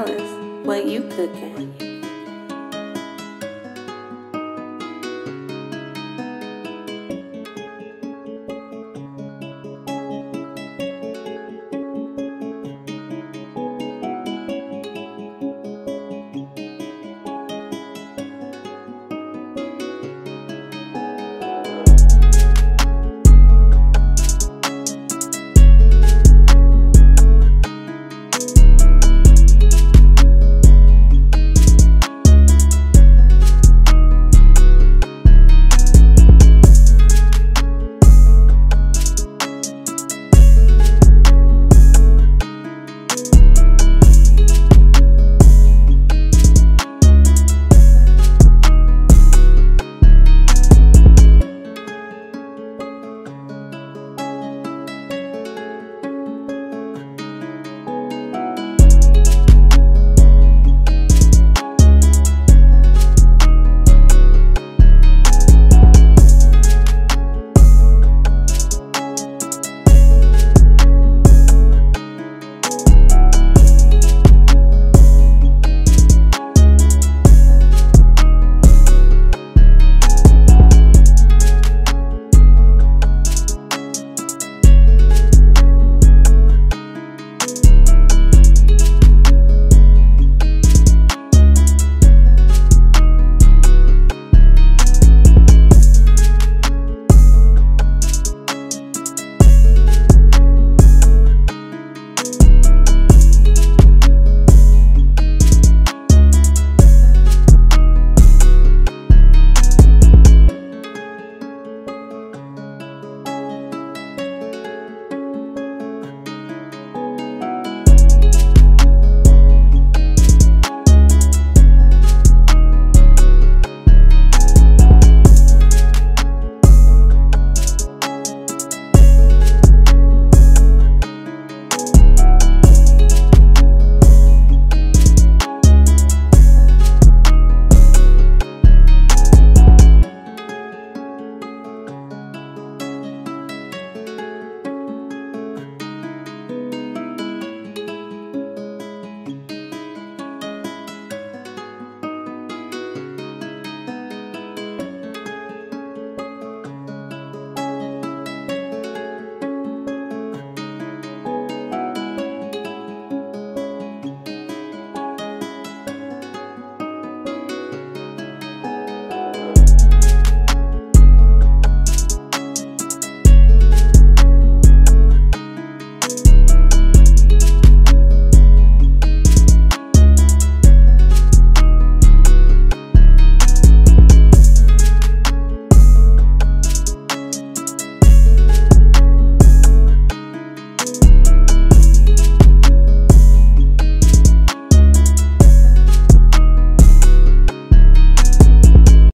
Alice, what you cooking?